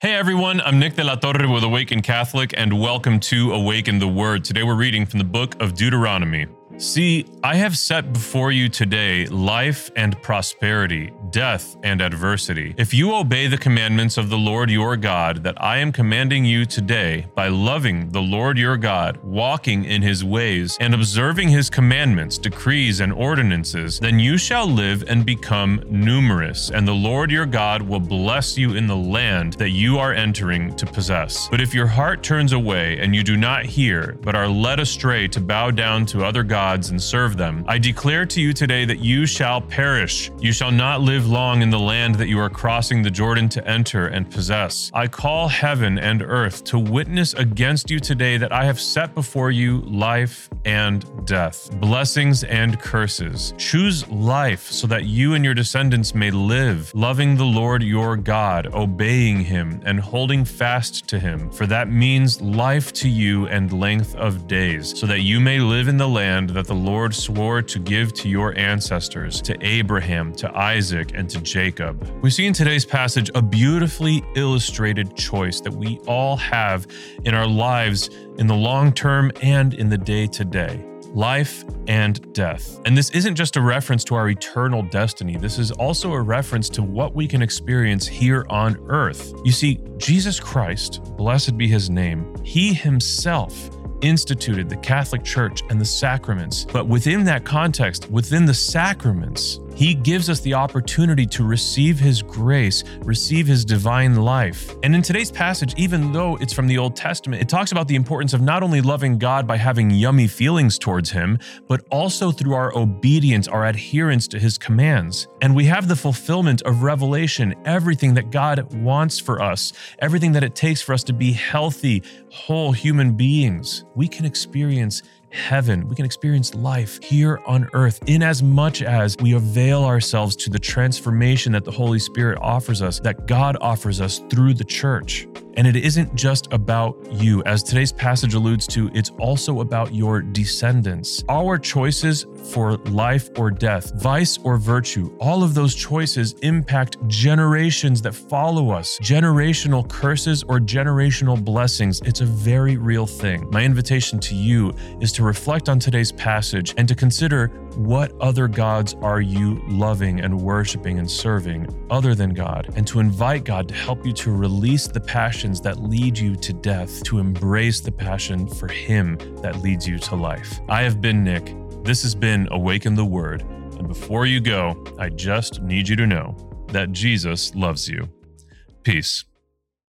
Hey everyone, I'm Nick de la Torre with Awaken Catholic, and welcome to Awaken the Word. Today we're reading from the book of Deuteronomy. See, I have set before you today life and prosperity, death and adversity. If you obey the commandments of the Lord your God that I am commanding you today by loving the Lord your God, walking in his ways, and observing his commandments, decrees, and ordinances, then you shall live and become numerous, and the Lord your God will bless you in the land that you are entering to possess. But if your heart turns away and you do not hear, but are led astray to bow down to other gods, and serve them. I declare to you today that you shall perish. You shall not live long in the land that you are crossing the Jordan to enter and possess. I call heaven and earth to witness against you today that I have set before you life and death, blessings and curses. Choose life so that you and your descendants may live, loving the Lord your God, obeying him, and holding fast to him. For that means life to you and length of days, so that you may live in the land that the Lord swore to give to your ancestors, to Abraham, to Isaac, and to Jacob. We see in today's passage a beautifully illustrated choice that we all have in our lives in the long term and in the day to day life and death. And this isn't just a reference to our eternal destiny, this is also a reference to what we can experience here on earth. You see, Jesus Christ, blessed be his name, he himself instituted the Catholic Church and the sacraments. But within that context, within the sacraments, he gives us the opportunity to receive His grace, receive His divine life. And in today's passage, even though it's from the Old Testament, it talks about the importance of not only loving God by having yummy feelings towards Him, but also through our obedience, our adherence to His commands. And we have the fulfillment of revelation, everything that God wants for us, everything that it takes for us to be healthy, whole human beings. We can experience heaven. We can experience life here on earth in as much as we avail ourselves to the transformation that the Holy Spirit offers us, that God offers us through the church. And it isn't just about you. As today's passage alludes to, it's also about your descendants. Our choices for life or death, vice or virtue, all of those choices impact generations that follow us, generational curses or generational blessings. It's a very real thing. My invitation to you is to reflect on today's passage and to consider what other gods are you loving and worshiping and serving other than God, and to invite God to help you to release the passions that lead you to death, to embrace the passion for Him that leads you to life. I have been Nick. This has been Awaken the Word. And before you go, I just need you to know that Jesus loves you. Peace.